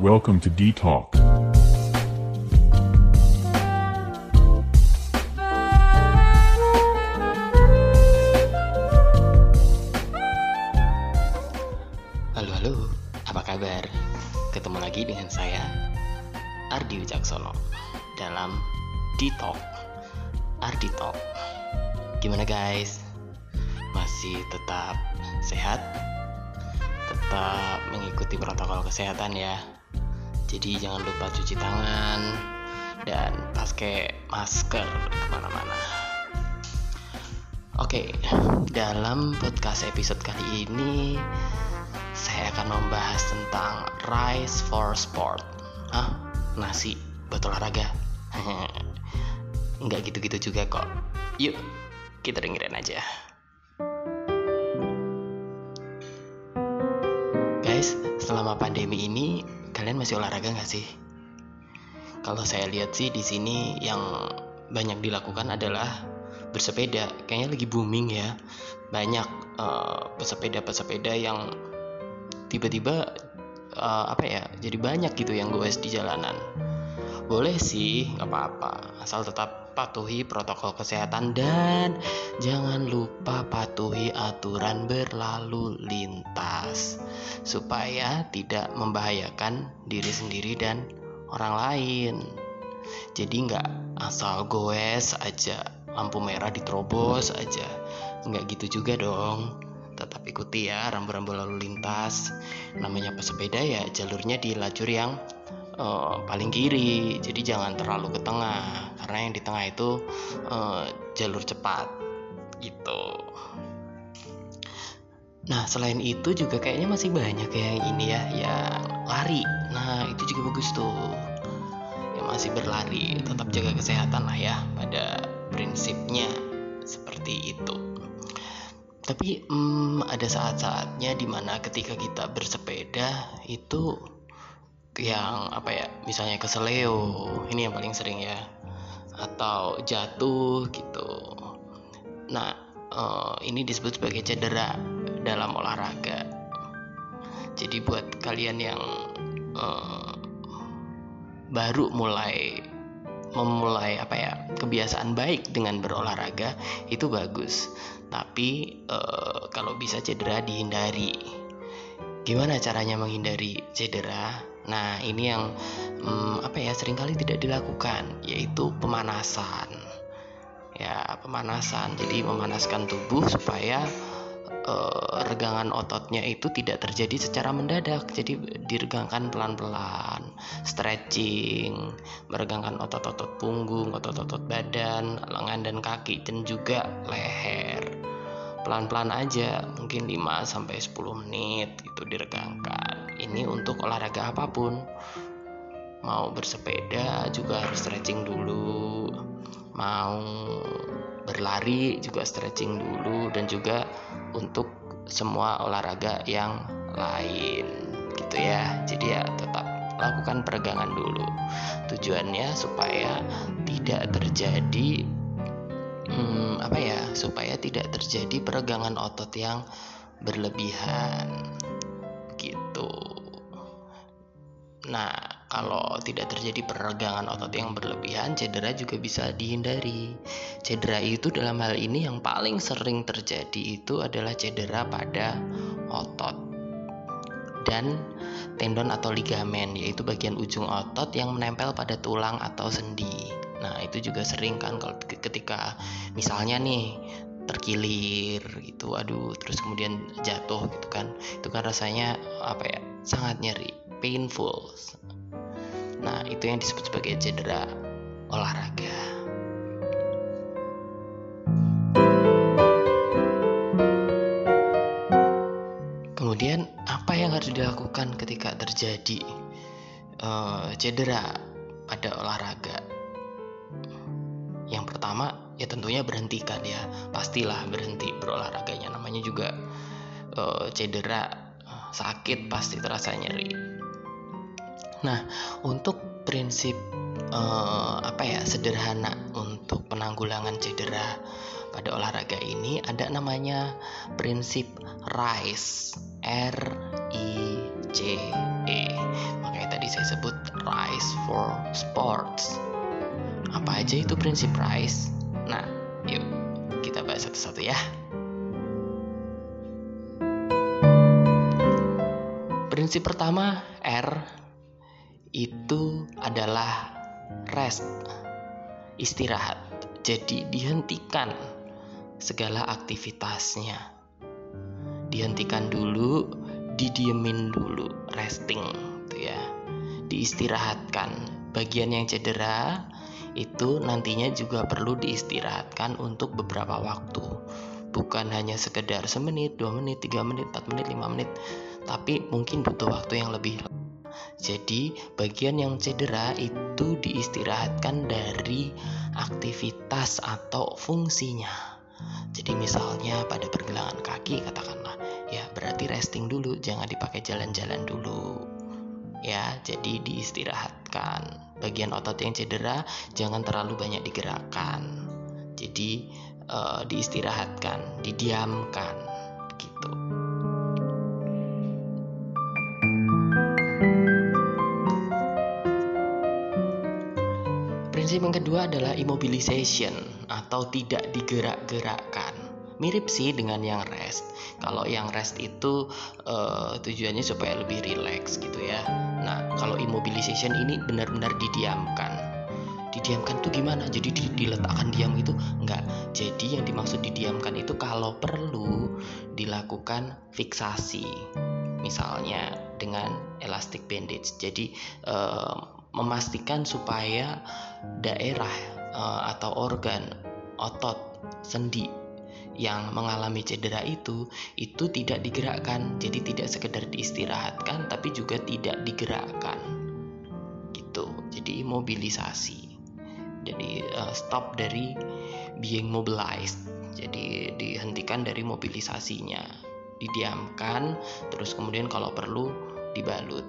Welcome to D. Halo halo, apa kabar? Ketemu lagi dengan saya Ardi Wicaksono dalam D-Talk Ardi Talk Gimana guys? Masih tetap sehat? Tetap mengikuti protokol kesehatan ya Jadi jangan lupa cuci tangan Dan pakai masker ke mana-mana Oke, dalam podcast episode kali ini saya akan membahas tentang rice for sport. Ah, nasi buat olahraga. Nggak gitu-gitu juga kok. Yuk, kita dengerin aja. Guys, selama pandemi ini kalian masih olahraga nggak sih? Kalau saya lihat sih di sini yang banyak dilakukan adalah bersepeda. Kayaknya lagi booming ya. Banyak eh, pesepeda-pesepeda yang tiba-tiba uh, apa ya jadi banyak gitu yang goes di jalanan boleh sih nggak apa-apa asal tetap patuhi protokol kesehatan dan jangan lupa patuhi aturan berlalu lintas supaya tidak membahayakan diri sendiri dan orang lain. Jadi nggak asal goes aja lampu merah diterobos aja. Nggak gitu juga dong. Tetap ikuti ya rambu-rambu lalu lintas. Namanya pesepeda ya jalurnya di lajur yang uh, paling kiri. Jadi jangan terlalu ke tengah karena yang di tengah itu uh, jalur cepat gitu. Nah selain itu juga kayaknya masih banyak ya yang ini ya yang lari. Nah itu juga bagus tuh. Yang masih berlari tetap jaga kesehatan lah ya pada prinsipnya seperti itu. Tapi hmm, ada saat-saatnya di mana ketika kita bersepeda itu yang apa ya misalnya keseleo ini yang paling sering ya atau jatuh gitu. Nah uh, ini disebut sebagai cedera dalam olahraga. Jadi buat kalian yang uh, baru mulai memulai apa ya kebiasaan baik dengan berolahraga itu bagus. Tapi uh, kalau bisa cedera dihindari. Gimana caranya menghindari cedera? Nah ini yang um, apa ya sering kali tidak dilakukan yaitu pemanasan. Ya pemanasan. Jadi memanaskan tubuh supaya uh, regangan ototnya itu tidak terjadi secara mendadak. Jadi diregangkan pelan-pelan. Stretching meregangkan otot-otot punggung otot-otot badan lengan dan kaki dan juga leher. Pelan-pelan aja mungkin 5 sampai 10 menit itu diregangkan. Ini untuk olahraga apa pun mau bersepeda juga harus stretching dulu. Mau berlari juga stretching dulu dan juga untuk semua olahraga yang lain gitu ya. Jadi ya tetap lakukan peregangan dulu. Tujuannya supaya tidak terjadi hmm, apa ya supaya tidak terjadi peregangan otot yang berlebihan gitu. Nah kalau tidak terjadi peregangan otot yang berlebihan cedera juga bisa dihindari cedera itu dalam hal ini yang paling sering terjadi itu adalah cedera pada otot dan tendon atau ligamen yaitu bagian ujung otot yang menempel pada tulang atau sendi Nah, itu juga sering kan kalau ketika misalnya nih terkilir gitu, aduh, terus kemudian jatuh gitu kan. Itu kan rasanya apa ya? Sangat nyeri, painful. Nah, itu yang disebut sebagai cedera olahraga. Kemudian apa yang harus dilakukan ketika terjadi uh, cedera pada olahraga? yang pertama ya tentunya berhentikan ya pastilah berhenti berolahraganya namanya juga uh, cedera sakit pasti terasa nyeri nah untuk prinsip uh, apa ya sederhana untuk penanggulangan cedera pada olahraga ini ada namanya prinsip RICE R I C E makanya tadi saya sebut Rise for Sports. Apa aja itu prinsip Rise? Nah, yuk kita bahas satu-satu ya. Prinsip pertama R itu adalah rest, istirahat. Jadi dihentikan segala aktivitasnya. Dihentikan dulu, didiemin dulu, resting gitu ya. Diistirahatkan. Bagian yang cedera itu nantinya juga perlu diistirahatkan untuk beberapa waktu. Bukan hanya sekedar semenit, dua menit, tiga menit, empat menit, lima menit, tapi mungkin butuh waktu yang lebih jadi, bagian yang cedera itu diistirahatkan dari aktivitas atau fungsinya. Jadi misalnya pada pergelangan kaki katakanlah, ya berarti resting dulu, jangan dipakai jalan-jalan dulu. Ya, jadi diistirahatkan. Bagian otot yang cedera jangan terlalu banyak digerakkan. Jadi uh, diistirahatkan, didiamkan gitu. Prinsip yang kedua adalah immobilization atau tidak digerak-gerakkan. Mirip sih dengan yang rest. Kalau yang rest itu uh, tujuannya supaya lebih rileks gitu ya. Nah, kalau immobilization ini benar-benar didiamkan. Didiamkan tuh gimana? Jadi diletakkan diam itu enggak. Jadi yang dimaksud didiamkan itu kalau perlu dilakukan fiksasi. Misalnya dengan elastic bandage. Jadi uh, memastikan supaya daerah uh, atau organ otot sendi yang mengalami cedera itu itu tidak digerakkan. Jadi tidak sekedar diistirahatkan tapi juga tidak digerakkan. Gitu. Jadi mobilisasi. Jadi uh, stop dari being mobilized. Jadi dihentikan dari mobilisasinya. Didiamkan terus kemudian kalau perlu dibalut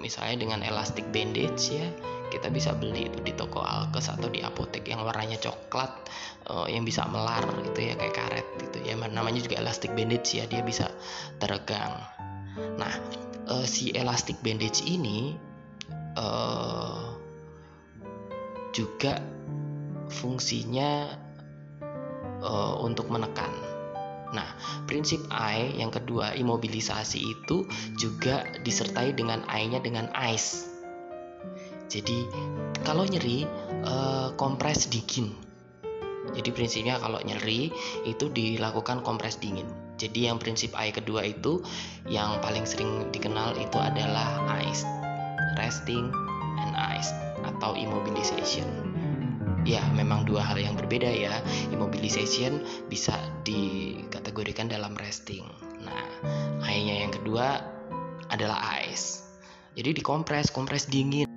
misalnya dengan elastic bandage ya kita bisa beli itu di toko alkes atau di apotek yang warnanya coklat uh, yang bisa melar gitu ya kayak karet gitu ya. Namanya juga elastic bandage ya dia bisa teregang. Nah uh, si elastic bandage ini uh, juga fungsinya uh, untuk menekan Nah, prinsip I yang kedua, imobilisasi itu juga disertai dengan I-nya dengan ice. Jadi, kalau nyeri, uh, kompres dingin. Jadi prinsipnya kalau nyeri itu dilakukan kompres dingin. Jadi yang prinsip I kedua itu yang paling sering dikenal itu adalah ice, resting and ice atau immobilization ya memang dua hal yang berbeda ya. Immobilization bisa dikategorikan dalam resting. Nah I-nya yang kedua adalah ice jadi dikompres kompres dingin.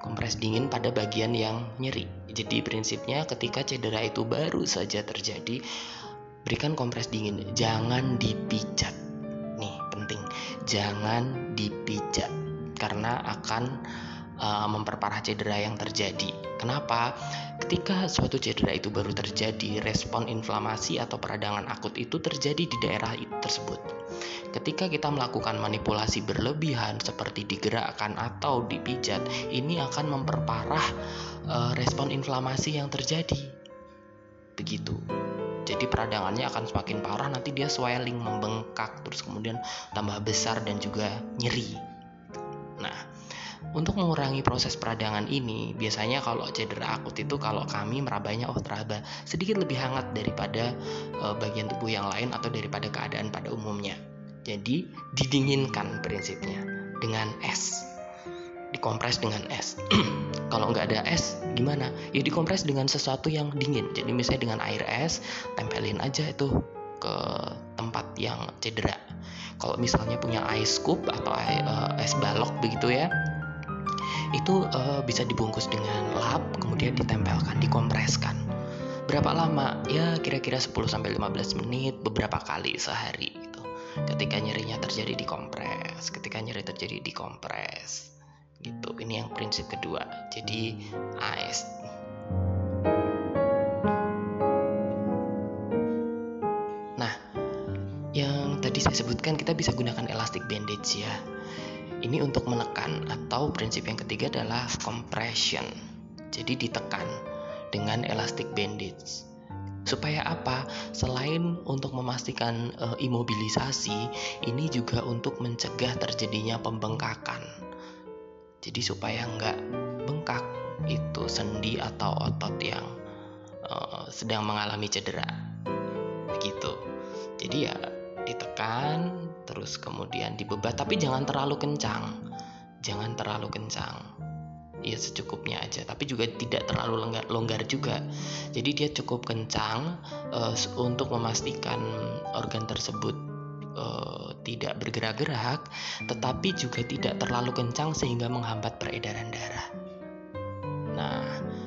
Kompres dingin pada bagian yang nyeri. Jadi prinsipnya ketika cedera itu baru saja terjadi berikan kompres dingin. Jangan dipijat nih penting. Jangan dipijat karena akan uh, memperparah cedera yang terjadi. Kenapa? Ketika suatu cedera itu baru terjadi, respon inflamasi atau peradangan akut itu terjadi di daerah tersebut. Ketika kita melakukan manipulasi berlebihan seperti digerakkan atau dipijat, ini akan memperparah uh, respon inflamasi yang terjadi. Begitu. Jadi peradangannya akan semakin parah, nanti dia swelling, membengkak, terus kemudian tambah besar dan juga nyeri. Nah, untuk mengurangi proses peradangan ini, biasanya kalau cedera akut itu kalau kami merabanya oh teraba sedikit lebih hangat daripada e, bagian tubuh yang lain atau daripada keadaan pada umumnya. Jadi didinginkan prinsipnya dengan es. Dikompres dengan es. kalau nggak ada es gimana? Ya dikompres dengan sesuatu yang dingin. Jadi misalnya dengan air es, tempelin aja itu ke tempat yang cedera. Kalau misalnya punya ice scoop atau uh, es balok begitu ya, itu uh, bisa dibungkus dengan lap kemudian ditempelkan dikompreskan. Berapa lama? Ya kira-kira 10 sampai 15 menit beberapa kali sehari gitu. Ketika nyerinya terjadi dikompres ketika nyeri terjadi dikompres gitu. Ini yang prinsip kedua. Jadi ice nah yang tadi saya sebutkan kita bisa gunakan elastic bandage ya ini untuk menekan atau prinsip yang ketiga adalah compression. Jadi ditekan dengan elastic bandage. Supaya apa? Selain untuk memastikan e, imobilisasi, ini juga untuk mencegah terjadinya pembengkakan. Jadi supaya nggak bengkak itu sendi atau otot yang e, sedang mengalami cedera. Begitu. Jadi ya ditekan terus kemudian dibebat. Tapi jangan terlalu kencang. Jangan terlalu kencang. Ya secukupnya aja. Tapi juga tidak terlalu longgar, longgar juga. Jadi dia cukup kencang uh, untuk memastikan organ tersebut uh, tidak bergerak-gerak tetapi juga tidak terlalu kencang sehingga menghambat peredaran darah. Nah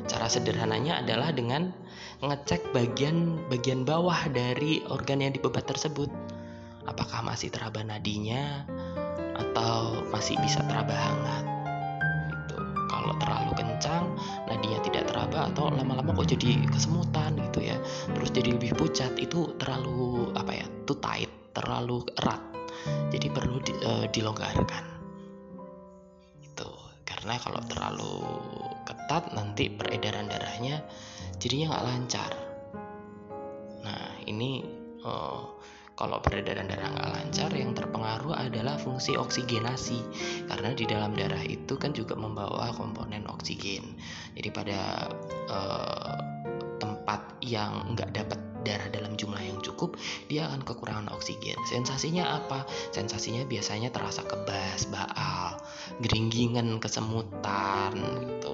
cara sederhananya adalah dengan ngecek bagian bagian bawah dari organ yang dibebat tersebut apakah masih teraba nadinya? Atau masih bisa teraba hangat? Kalau terlalu kencang nadinya tidak teraba atau lama-lama kok jadi kesemutan gitu ya. Terus jadi lebih pucat itu terlalu apa ya too tight terlalu erat. Jadi perlu di, uh, dilonggarkan. Itu karena kalau terlalu ketat nanti peredaran darahnya jadinya nggak lancar. Nah ini uh, kalau peredaran darah nggak lancar, yang terpengaruh adalah fungsi oksigenasi, karena di dalam darah itu kan juga membawa komponen oksigen. Jadi pada uh, tempat yang nggak dapat darah dalam jumlah yang cukup, dia akan kekurangan oksigen. Sensasinya apa? Sensasinya biasanya terasa kebas, baal, geringgingan, kesemutan gitu,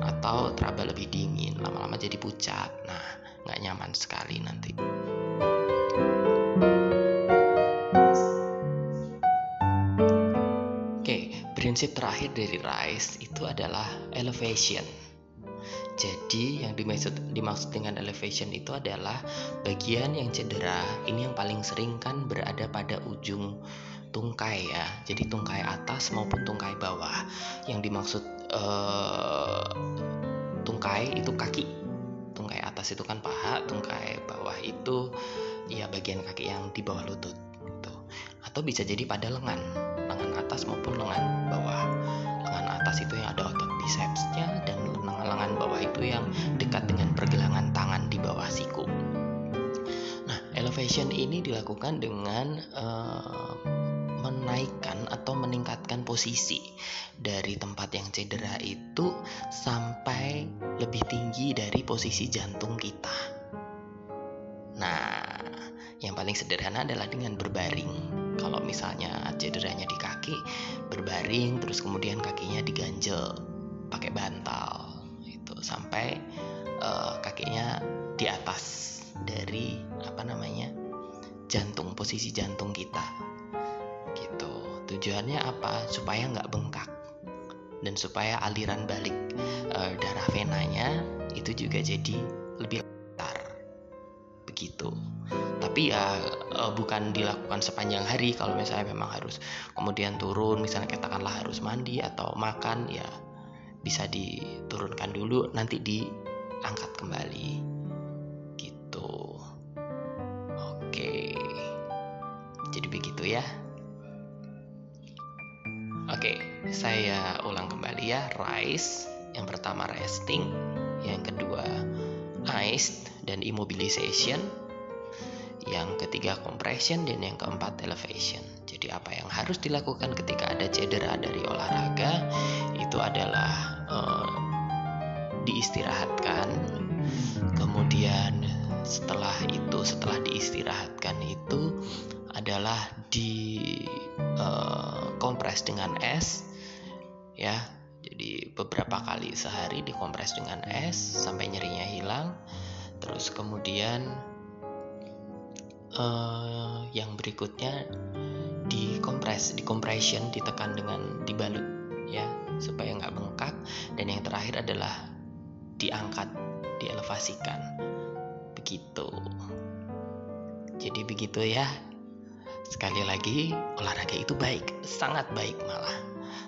atau teraba lebih dingin, lama-lama jadi pucat. Nah, nggak nyaman sekali nanti. Prinsip terakhir dari RISE itu adalah elevation. Jadi yang dimaksud dimaksud dengan elevation itu adalah bagian yang cedera. Ini yang paling sering kan berada pada ujung tungkai ya. Jadi tungkai atas maupun tungkai bawah. Yang dimaksud uh, tungkai itu kaki. Tungkai atas itu kan paha, tungkai bawah itu ya bagian kaki yang di bawah lutut gitu. Atau bisa jadi pada lengan lengan atas maupun lengan bawah. Lengan atas itu yang ada otot bicepsnya dan lengan bawah itu yang dekat dengan pergelangan tangan di bawah siku. Nah elevation ini dilakukan dengan uh, menaikkan atau meningkatkan posisi dari tempat yang cedera itu sampai lebih tinggi dari posisi jantung kita. Nah, yang paling sederhana adalah dengan berbaring kalau misalnya cederanya di kaki berbaring terus kemudian kakinya diganjel pakai bantal itu sampai uh, kakinya di atas dari apa namanya jantung posisi jantung kita gitu. Tujuannya apa? Supaya nggak bengkak dan supaya aliran balik uh, darah venanya itu juga jadi lebih begitu tapi ya e, bukan dilakukan sepanjang hari. Kalau misalnya memang harus kemudian turun misalnya katakanlah harus mandi atau makan ya bisa diturunkan dulu nanti diangkat kembali. Gitu. Oke. Jadi begitu ya. Oke saya ulang kembali ya. Rise yang pertama resting. Yang kedua iced dan immobilization yang ketiga compression dan yang keempat elevation. Jadi apa yang harus dilakukan ketika ada cedera dari olahraga itu adalah uh, diistirahatkan. Kemudian setelah itu setelah diistirahatkan itu adalah di uh, kompres dengan es ya. Jadi beberapa kali sehari dikompres dengan es sampai nyerinya hilang. Terus kemudian uh, yang berikutnya dikompres, compression, ditekan dengan dibalut ya supaya nggak bengkak dan yang terakhir adalah diangkat, dielevasikan begitu. Jadi begitu ya. Sekali lagi, olahraga itu baik, sangat baik malah,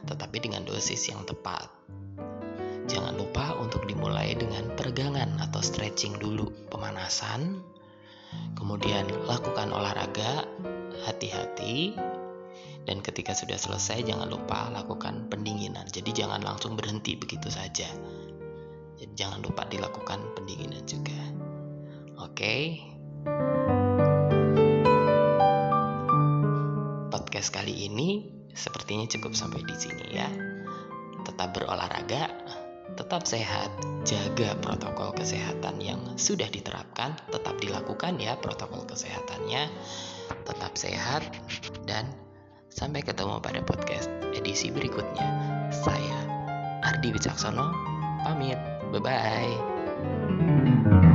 tetapi dengan dosis yang tepat. Peregangan atau stretching dulu, pemanasan, Kemudian lakukan olahraga, hati-hati. dan ketika sudah selesai jangan lupa lakukan pendinginan. Jadi jangan langsung berhenti begitu saja. Jadi jangan lupa dilakukan pendinginan juga. Oke. Podcast kali ini sepertinya cukup sampai di sini ya. Tetap berolahraga tetap sehat, jaga protokol kesehatan yang sudah diterapkan, tetap dilakukan ya protokol kesehatannya, tetap sehat, dan sampai ketemu pada podcast edisi berikutnya. Saya Ardi Wicaksono, pamit, bye-bye.